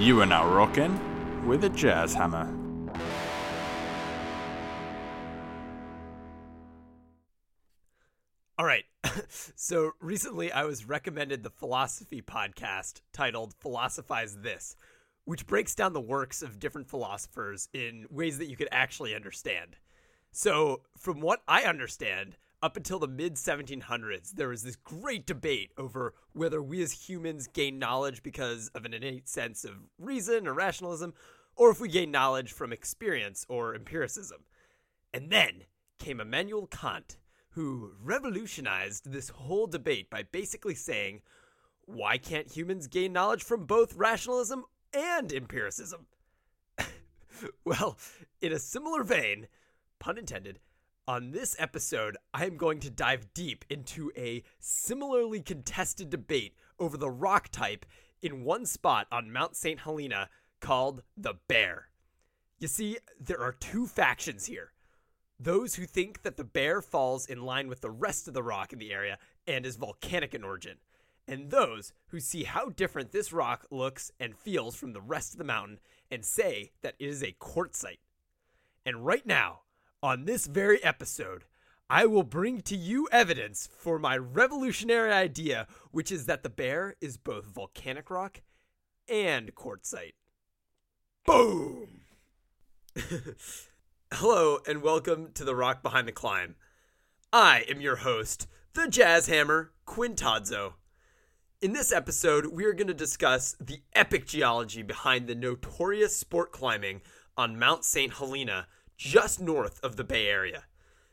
You are now rocking with a jazz hammer. All right. so recently I was recommended the philosophy podcast titled Philosophize This, which breaks down the works of different philosophers in ways that you could actually understand. So, from what I understand, up until the mid 1700s, there was this great debate over whether we as humans gain knowledge because of an innate sense of reason or rationalism, or if we gain knowledge from experience or empiricism. And then came Immanuel Kant, who revolutionized this whole debate by basically saying, why can't humans gain knowledge from both rationalism and empiricism? well, in a similar vein, pun intended, on this episode, I am going to dive deep into a similarly contested debate over the rock type in one spot on Mount St. Helena called the Bear. You see, there are two factions here those who think that the bear falls in line with the rest of the rock in the area and is volcanic in origin, and those who see how different this rock looks and feels from the rest of the mountain and say that it is a quartzite. And right now, on this very episode, I will bring to you evidence for my revolutionary idea, which is that the bear is both volcanic rock and quartzite. Boom! Hello, and welcome to The Rock Behind the Climb. I am your host, the Jazz Hammer, Quinn Todzo. In this episode, we are going to discuss the epic geology behind the notorious sport climbing on Mount St. Helena, just north of the Bay Area.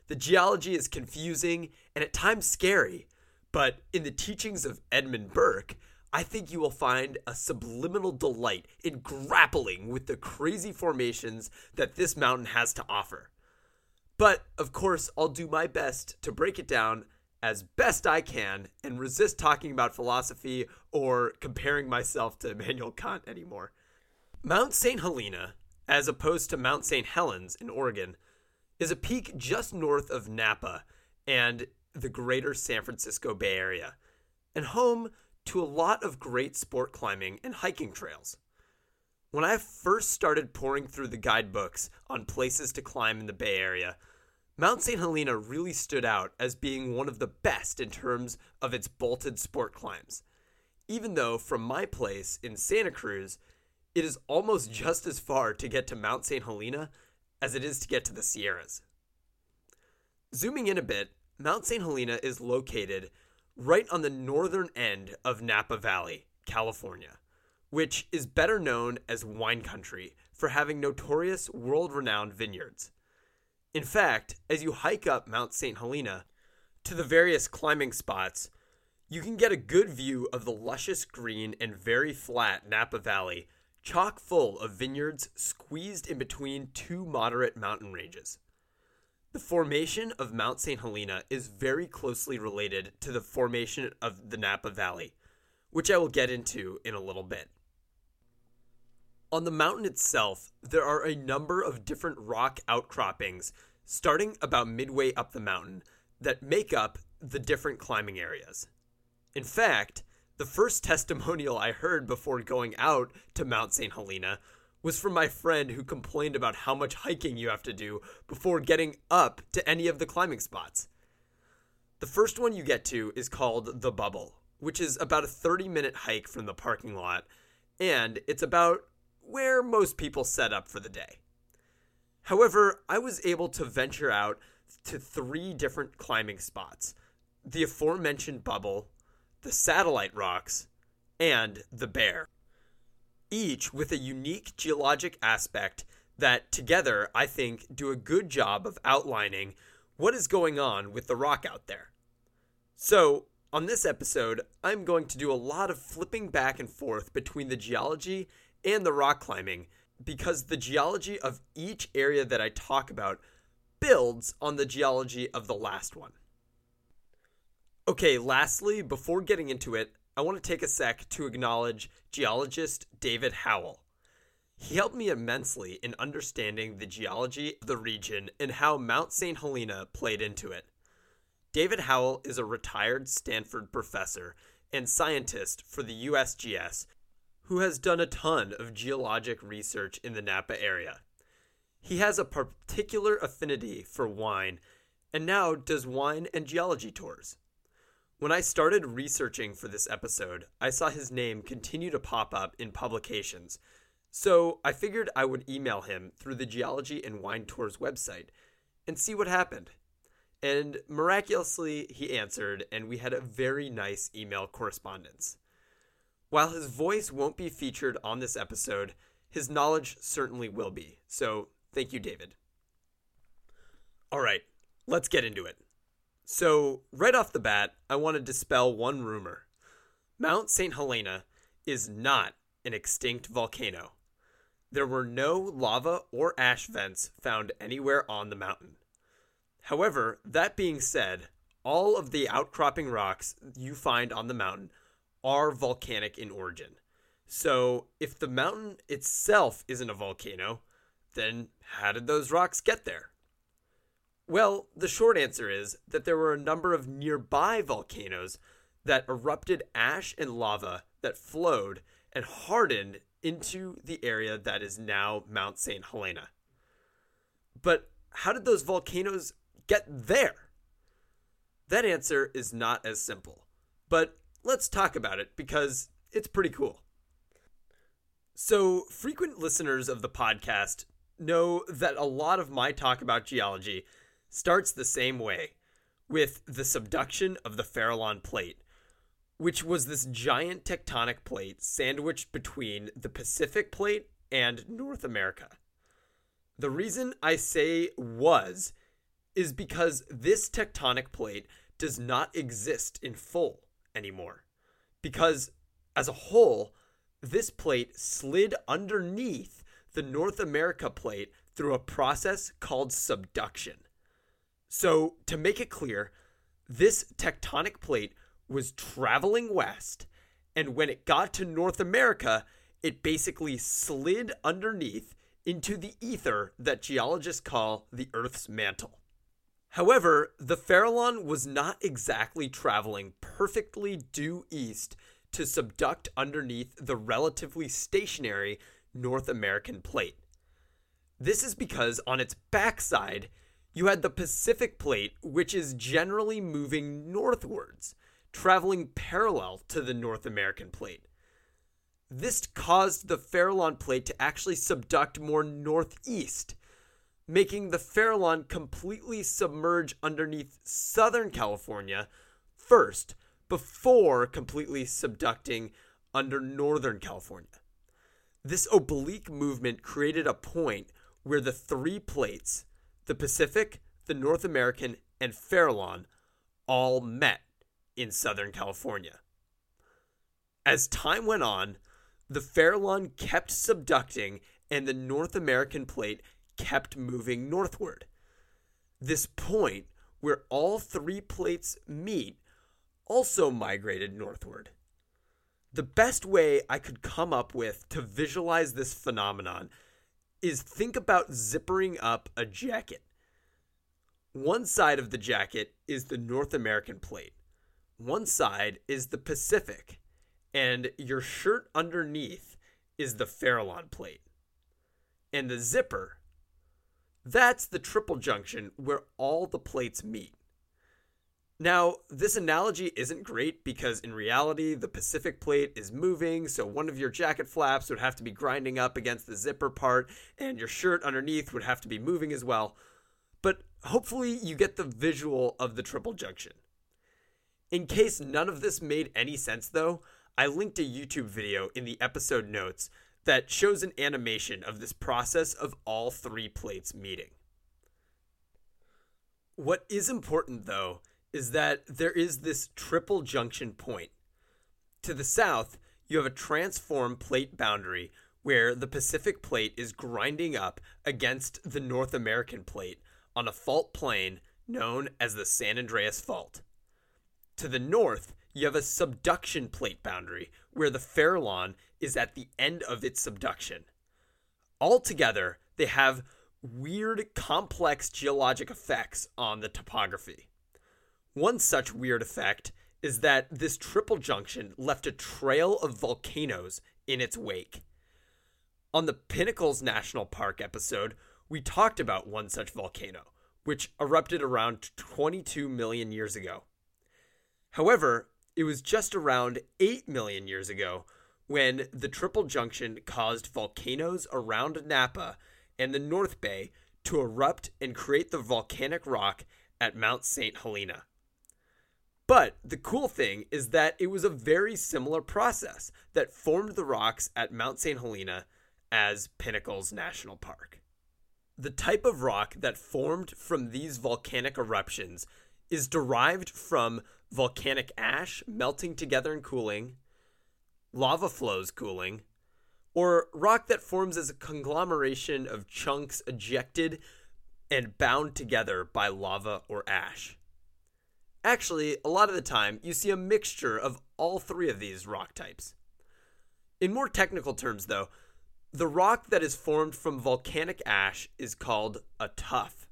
The geology is confusing and at times scary, but in the teachings of Edmund Burke, I think you will find a subliminal delight in grappling with the crazy formations that this mountain has to offer. But, of course, I'll do my best to break it down as best I can and resist talking about philosophy or comparing myself to Immanuel Kant anymore. Mount St. Helena, as opposed to Mount St. Helens in Oregon, is a peak just north of Napa and the greater San Francisco Bay Area, and home to a lot of great sport climbing and hiking trails. When I first started pouring through the guidebooks on places to climb in the Bay Area, Mount St. Helena really stood out as being one of the best in terms of its bolted sport climbs. Even though from my place in Santa Cruz, it is almost just as far to get to Mount St. Helena as it is to get to the Sierras. Zooming in a bit, Mount St. Helena is located right on the northern end of Napa Valley, California, which is better known as wine country for having notorious world renowned vineyards. In fact, as you hike up Mount St. Helena to the various climbing spots, you can get a good view of the luscious green and very flat Napa Valley, chock full of vineyards squeezed in between two moderate mountain ranges. The formation of Mount St. Helena is very closely related to the formation of the Napa Valley, which I will get into in a little bit. On the mountain itself, there are a number of different rock outcroppings starting about midway up the mountain that make up the different climbing areas. In fact, the first testimonial I heard before going out to Mount St. Helena was from my friend who complained about how much hiking you have to do before getting up to any of the climbing spots. The first one you get to is called The Bubble, which is about a 30 minute hike from the parking lot, and it's about where most people set up for the day. However, I was able to venture out to three different climbing spots the aforementioned Bubble, the Satellite Rocks, and the Bear each with a unique geologic aspect that together I think do a good job of outlining what is going on with the rock out there. So, on this episode, I'm going to do a lot of flipping back and forth between the geology and the rock climbing because the geology of each area that I talk about builds on the geology of the last one. Okay, lastly, before getting into it, I want to take a sec to acknowledge geologist David Howell. He helped me immensely in understanding the geology of the region and how Mount St. Helena played into it. David Howell is a retired Stanford professor and scientist for the USGS who has done a ton of geologic research in the Napa area. He has a particular affinity for wine and now does wine and geology tours. When I started researching for this episode, I saw his name continue to pop up in publications, so I figured I would email him through the Geology and Wine Tours website and see what happened. And miraculously, he answered, and we had a very nice email correspondence. While his voice won't be featured on this episode, his knowledge certainly will be. So, thank you, David. All right, let's get into it. So, right off the bat, I want to dispel one rumor Mount St. Helena is not an extinct volcano. There were no lava or ash vents found anywhere on the mountain. However, that being said, all of the outcropping rocks you find on the mountain are volcanic in origin. So, if the mountain itself isn't a volcano, then how did those rocks get there? Well, the short answer is that there were a number of nearby volcanoes that erupted ash and lava that flowed and hardened into the area that is now Mount St. Helena. But how did those volcanoes get there? That answer is not as simple, but let's talk about it because it's pretty cool. So, frequent listeners of the podcast know that a lot of my talk about geology starts the same way with the subduction of the Farallon Plate, which was this giant tectonic plate sandwiched between the Pacific Plate and North America. The reason I say was is because this tectonic plate does not exist in full anymore. Because as a whole, this plate slid underneath the North America plate through a process called subduction. So, to make it clear, this tectonic plate was traveling west, and when it got to North America, it basically slid underneath into the ether that geologists call the Earth's mantle. However, the Farallon was not exactly traveling perfectly due east to subduct underneath the relatively stationary North American plate. This is because on its backside, you had the Pacific plate, which is generally moving northwards traveling parallel to the North American plate. This caused the Farallon plate to actually subduct more northeast, making the Farallon completely submerge underneath Southern California first, before completely subducting under Northern California. This oblique movement created a point where the three plates, the Pacific, the North American, and Farallon, all met in Southern California. As time went on, the Farallon kept subducting and the North American plate kept moving northward. This point, where all three plates meet, also migrated northward. The best way I could come up with to visualize this phenomenon is think about zippering up a jacket. One side of the jacket is the North American plate one side is the Pacific, and your shirt underneath is the Farallon plate. And the zipper, that's the triple junction where all the plates meet. Now, this analogy isn't great because in reality, the Pacific plate is moving, so one of your jacket flaps would have to be grinding up against the zipper part, and your shirt underneath would have to be moving as well. But hopefully, you get the visual of the triple junction. In case none of this made any sense, though, I linked a YouTube video in the episode notes that shows an animation of this process of all three plates meeting. What is important, though, is that there is this triple junction point. To the south, you have a transform plate boundary where the Pacific plate is grinding up against the North American plate on a fault plane known as the San Andreas Fault. To the north, you have a subduction plate boundary where the Farallon is at the end of its subduction. Altogether, they have weird, complex geologic effects on the topography. One such weird effect is that this triple junction left a trail of volcanoes in its wake. On the Pinnacles National Park episode, we talked about one such volcano, which erupted around 22 million years ago. However, it was just around 8 million years ago when the triple junction caused volcanoes around Napa and the North Bay to erupt and create the volcanic rock at Mount St. Helena. But the cool thing is that it was a very similar process that formed the rocks at Mount St. Helena as Pinnacles National Park. The type of rock that formed from these volcanic eruptions is derived from volcanic ash melting together and cooling, lava flows cooling, or rock that forms as a conglomeration of chunks ejected and bound together by lava or ash. Actually, a lot of the time, you see a mixture of all three of these rock types. In more technical terms, though, the rock that is formed from volcanic ash is called a tuff.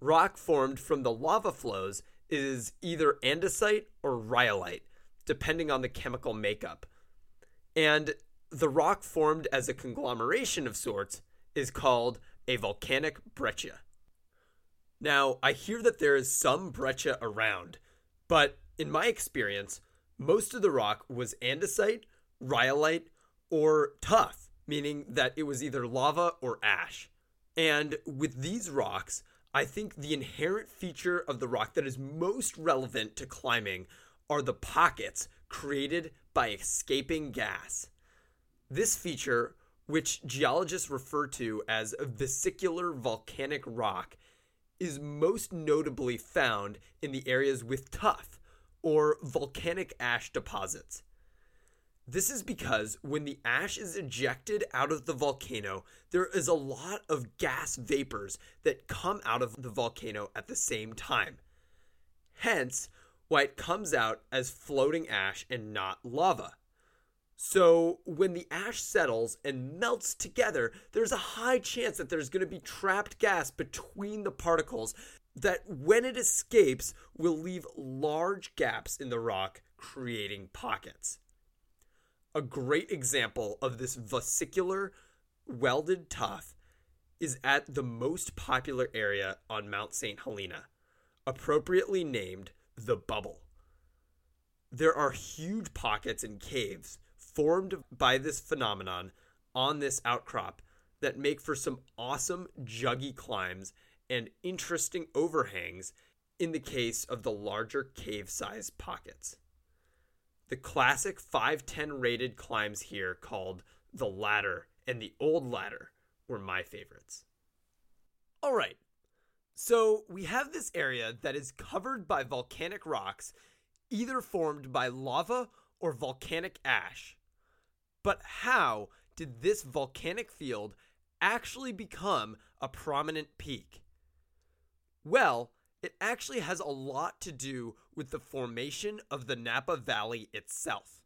Rock formed from the lava flows is either andesite or rhyolite, depending on the chemical makeup. And the rock formed as a conglomeration of sorts is called a volcanic breccia. Now, I hear that there is some breccia around, but in my experience, most of the rock was andesite, rhyolite, or tuff, meaning that it was either lava or ash. And with these rocks, I think the inherent feature of the rock that is most relevant to climbing are the pockets created by escaping gas. This feature, which geologists refer to as vesicular volcanic rock, is most notably found in the areas with tuff or volcanic ash deposits. This is because when the ash is ejected out of the volcano, there is a lot of gas vapors that come out of the volcano at the same time. Hence, why it comes out as floating ash and not lava. So, when the ash settles and melts together, there's a high chance that there's going to be trapped gas between the particles that, when it escapes, will leave large gaps in the rock, creating pockets. A great example of this vesicular welded tuff is at the most popular area on Mount St. Helena, appropriately named the Bubble. There are huge pockets and caves formed by this phenomenon on this outcrop that make for some awesome juggy climbs and interesting overhangs in the case of the larger cave sized pockets. The classic 510 rated climbs here, called the ladder and the old ladder, were my favorites. All right, so we have this area that is covered by volcanic rocks, either formed by lava or volcanic ash. But how did this volcanic field actually become a prominent peak? Well, it actually has a lot to do with the formation of the Napa Valley itself.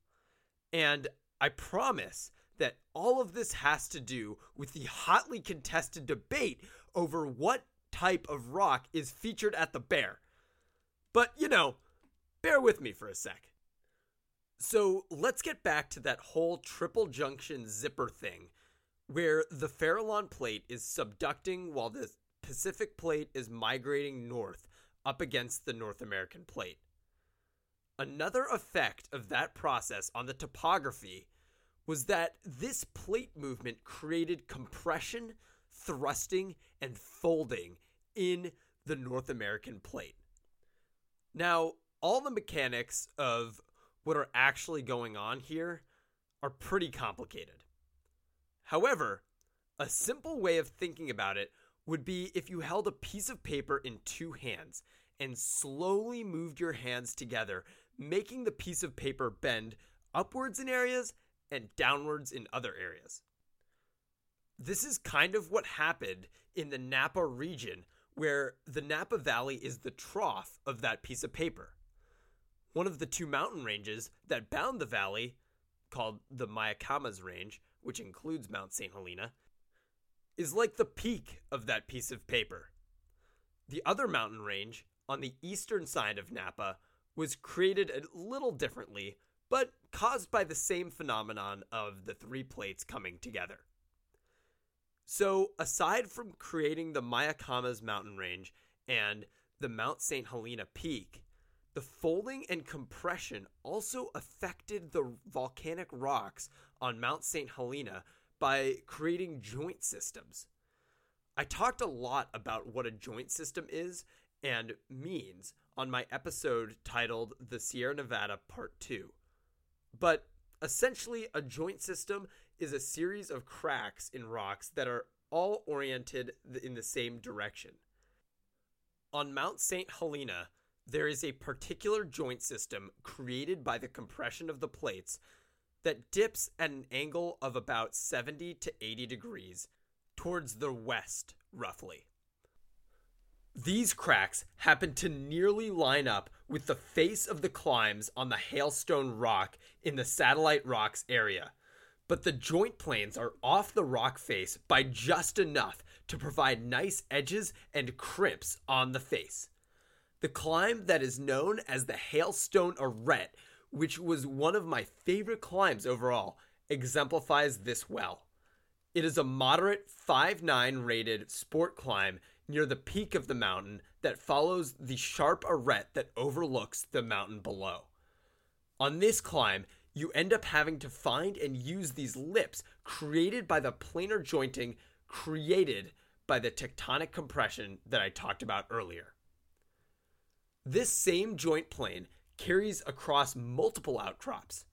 And I promise that all of this has to do with the hotly contested debate over what type of rock is featured at the Bear. But, you know, bear with me for a sec. So let's get back to that whole triple junction zipper thing, where the Farallon plate is subducting while the Pacific plate is migrating north up against the North American plate. Another effect of that process on the topography was that this plate movement created compression, thrusting, and folding in the North American plate. Now, all the mechanics of what are actually going on here are pretty complicated. However, a simple way of thinking about it would be if you held a piece of paper in two hands and slowly moved your hands together, making the piece of paper bend upwards in areas and downwards in other areas. This is kind of what happened in the Napa region, where the Napa Valley is the trough of that piece of paper one of the two mountain ranges that bound the valley, called the Mayacamas Range, which includes Mount St. Helena, is like the peak of that piece of paper. The other mountain range, on the eastern side of Napa, was created a little differently, but caused by the same phenomenon of the three plates coming together. So, aside from creating the Mayacamas mountain range and the Mount St. Helena peak, the folding and compression also affected the volcanic rocks on Mount St. Helena by creating joint systems. I talked a lot about what a joint system is and means on my episode titled The Sierra Nevada Part 2. But essentially, a joint system is a series of cracks in rocks that are all oriented in the same direction. On Mount St. Helena, there is a particular joint system created by the compression of the plates that dips at an angle of about 70 to 80 degrees towards the west, roughly. These cracks happen to nearly line up with the face of the climbs on the Hailstone Rock in the Satellite Rocks area, but the joint planes are off the rock face by just enough to provide nice edges and crimps on the face. The climb that is known as the Hailstone Arete, which was one of my favorite climbs overall, exemplifies this well. It is a moderate 5.9 rated sport climb near the peak of the mountain that follows the sharp arete that overlooks the mountain below. On this climb, you end up having to find and use these lips created by the planar jointing created by the tectonic compression that I talked about earlier. This same joint plane carries across multiple outcrops.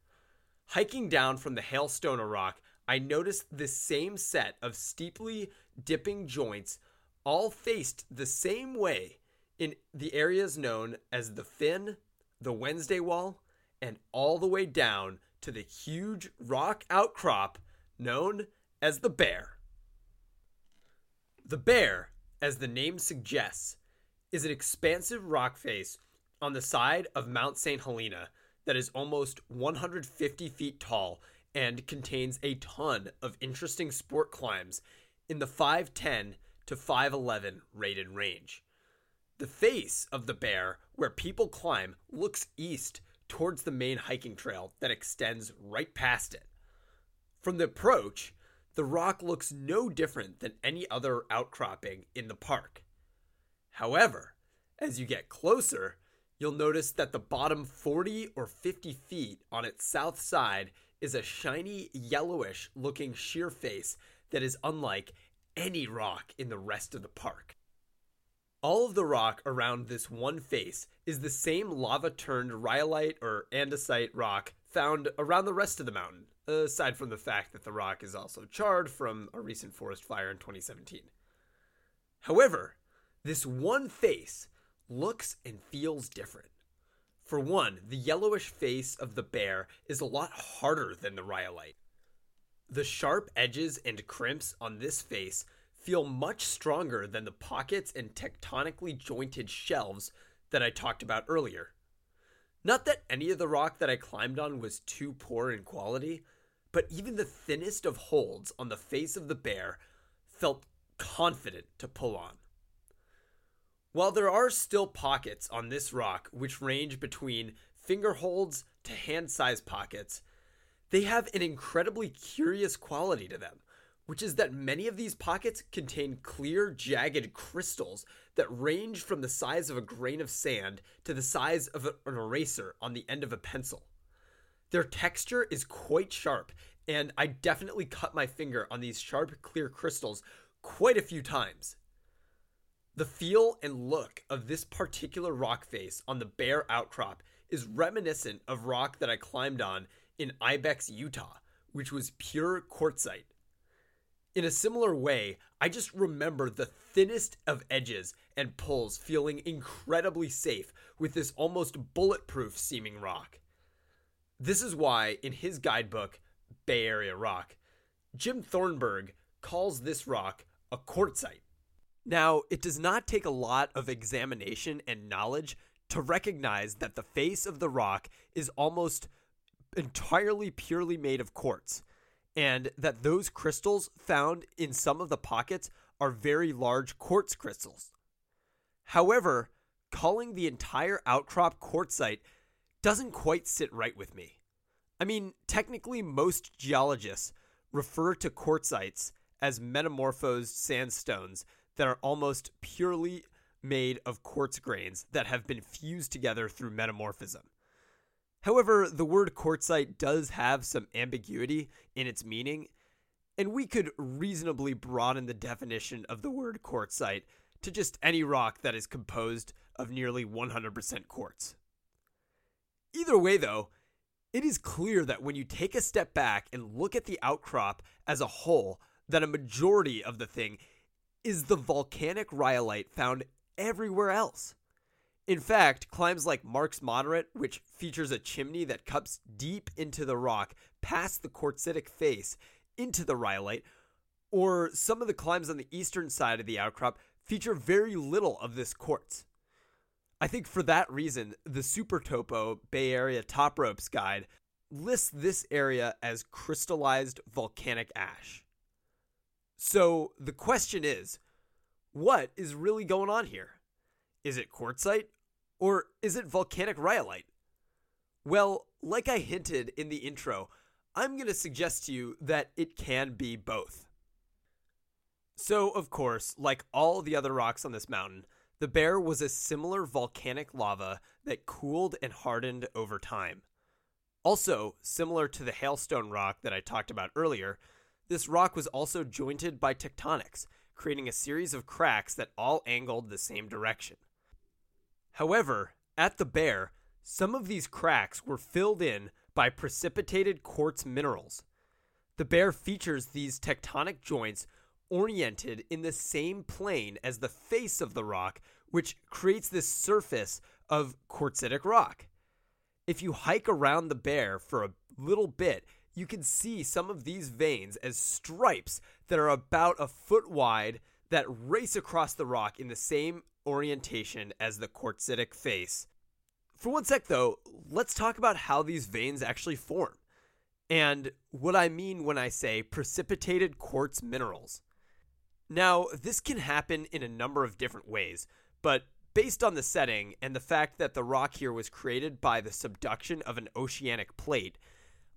Hiking down from the Hailstone rock, I noticed this same set of steeply dipping joints all faced the same way in the areas known as the Fin, the Wednesday Wall, and all the way down to the huge rock outcrop known as the Bear. The Bear, as the name suggests, is an expansive rock face on the side of Mount St. Helena that is almost 150 feet tall and contains a ton of interesting sport climbs in the 510 to 5'11 rated range. The face of the bear, where people climb, looks east towards the main hiking trail that extends right past it. From the approach, the rock looks no different than any other outcropping in the park. However, as you get closer, you'll notice that the bottom 40 or 50 feet on its south side is a shiny yellowish looking sheer face that is unlike any rock in the rest of the park. All of the rock around this one face is the same lava turned rhyolite or andesite rock found around the rest of the mountain, aside from the fact that the rock is also charred from a recent forest fire in 2017. However, this one face looks and feels different. For one, the yellowish face of the bear is a lot harder than the rhyolite. The sharp edges and crimps on this face feel much stronger than the pockets and tectonically jointed shelves that I talked about earlier. Not that any of the rock that I climbed on was too poor in quality, but even the thinnest of holds on the face of the bear felt confident to pull on. While there are still pockets on this rock which range between finger holds to hand sized pockets, they have an incredibly curious quality to them, which is that many of these pockets contain clear, jagged crystals that range from the size of a grain of sand to the size of an eraser on the end of a pencil. Their texture is quite sharp, and I definitely cut my finger on these sharp, clear crystals quite a few times. The feel and look of this particular rock face on the bear outcrop is reminiscent of rock that I climbed on in Ibex, Utah, which was pure quartzite. In a similar way, I just remember the thinnest of edges and pulls feeling incredibly safe with this almost bulletproof seeming rock. This is why, in his guidebook, Bay Area Rock, Jim Thornburg calls this rock a quartzite. Now, it does not take a lot of examination and knowledge to recognize that the face of the rock is almost entirely purely made of quartz, and that those crystals found in some of the pockets are very large quartz crystals. However, calling the entire outcrop quartzite doesn't quite sit right with me. I mean, technically, most geologists refer to quartzites as metamorphosed sandstones that are almost purely made of quartz grains that have been fused together through metamorphism. However, the word quartzite does have some ambiguity in its meaning, and we could reasonably broaden the definition of the word quartzite to just any rock that is composed of nearly 100% quartz. Either way, though, it is clear that when you take a step back and look at the outcrop as a whole, that a majority of the thing is the volcanic rhyolite found everywhere else. In fact, climbs like Marks Moderate, which features a chimney that cups deep into the rock past the quartzitic face into the rhyolite, or some of the climbs on the eastern side of the outcrop feature very little of this quartz. I think for that reason, the Super Topo Bay Area Top Ropes Guide lists this area as crystallized volcanic ash. So the question is what is really going on here? Is it quartzite or is it volcanic rhyolite? Well, like I hinted in the intro, I'm going to suggest to you that it can be both. So, of course, like all the other rocks on this mountain, the bear was a similar volcanic lava that cooled and hardened over time. Also, similar to the hailstone rock that I talked about earlier, this rock was also jointed by tectonics, creating a series of cracks that all angled the same direction. However, at the bear, some of these cracks were filled in by precipitated quartz minerals. The bear features these tectonic joints oriented in the same plane as the face of the rock, which creates this surface of quartzitic rock. If you hike around the bear for a little bit, you can see some of these veins as stripes that are about a foot wide that race across the rock in the same orientation as the quartzitic face. For one sec, though, let's talk about how these veins actually form and what I mean when I say precipitated quartz minerals. Now, this can happen in a number of different ways, but based on the setting and the fact that the rock here was created by the subduction of an oceanic plate,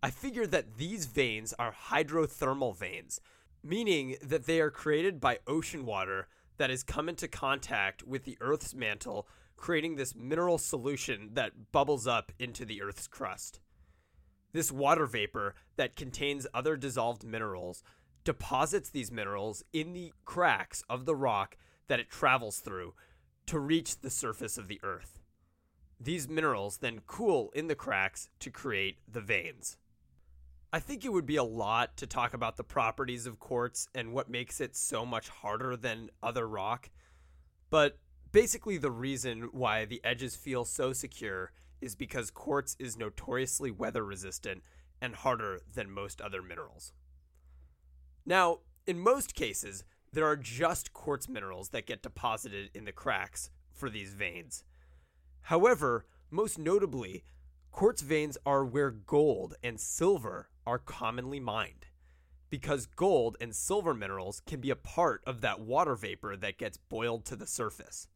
I figured that these veins are hydrothermal veins, meaning that they are created by ocean water that has come into contact with the Earth's mantle, creating this mineral solution that bubbles up into the Earth's crust. This water vapor that contains other dissolved minerals deposits these minerals in the cracks of the rock that it travels through to reach the surface of the earth. These minerals then cool in the cracks to create the veins. I think it would be a lot to talk about the properties of quartz and what makes it so much harder than other rock, but basically, the reason why the edges feel so secure is because quartz is notoriously weather resistant and harder than most other minerals. Now, in most cases, there are just quartz minerals that get deposited in the cracks for these veins. However, most notably, quartz veins are where gold and silver are commonly mined because gold and silver minerals can be a part of that water vapor that gets boiled to the surface.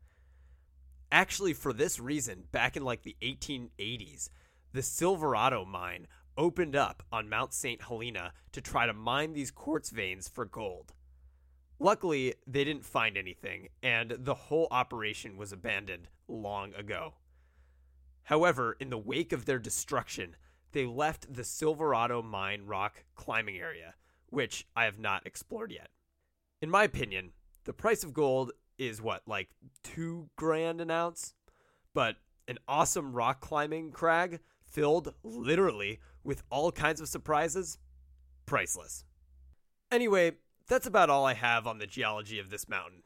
Actually, for this reason, back in like the 1880s, the Silverado mine opened up on Mount St. Helena to try to mine these quartz veins for gold. Luckily, they didn't find anything, and the whole operation was abandoned long ago. However, in the wake of their destruction, they left the Silverado mine rock climbing area, which I have not explored yet. In my opinion, the price of gold is what, like two grand an ounce? But an awesome rock climbing crag filled literally with all kinds of surprises, priceless. Anyway, that's about all I have on the geology of this mountain.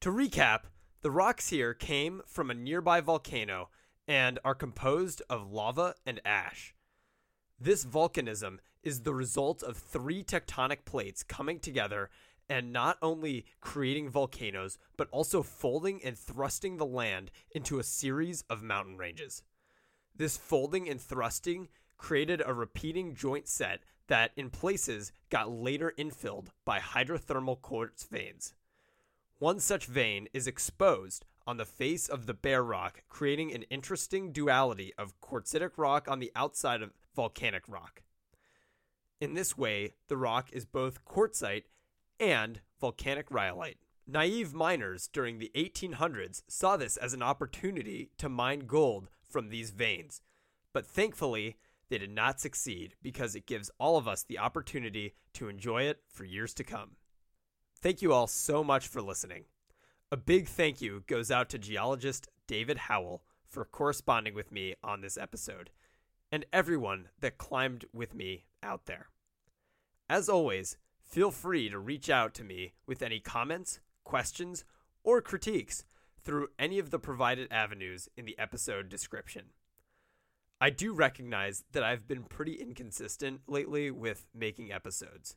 To recap, the rocks here came from a nearby volcano and are composed of lava and ash. This volcanism is the result of three tectonic plates coming together and not only creating volcanoes, but also folding and thrusting the land into a series of mountain ranges. This folding and thrusting created a repeating joint set that, in places, got later infilled by hydrothermal quartz veins. One such vein is exposed on the face of the bear rock, creating an interesting duality of quartzitic rock on the outside of volcanic rock. In this way, the rock is both quartzite and volcanic rhyolite. Naive miners during the 1800s saw this as an opportunity to mine gold from these veins, but thankfully, they did not succeed because it gives all of us the opportunity to enjoy it for years to come. Thank you all so much for listening. A big thank you goes out to geologist David Howell for corresponding with me on this episode, and everyone that climbed with me out there. As always, feel free to reach out to me with any comments, questions, or critiques through any of the provided avenues in the episode description. I do recognize that I've been pretty inconsistent lately with making episodes.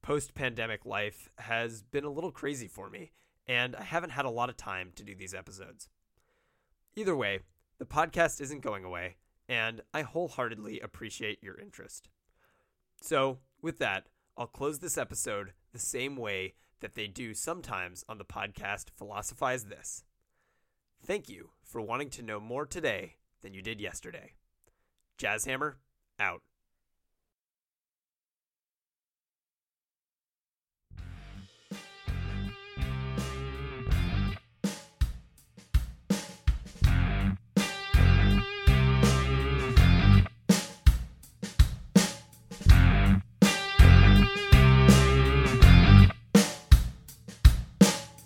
Post pandemic life has been a little crazy for me, and I haven't had a lot of time to do these episodes. Either way, the podcast isn't going away, and I wholeheartedly appreciate your interest. So, with that, I'll close this episode the same way that they do sometimes on the podcast Philosophize This. Thank you for wanting to know more today than you did yesterday. Jazzhammer, out.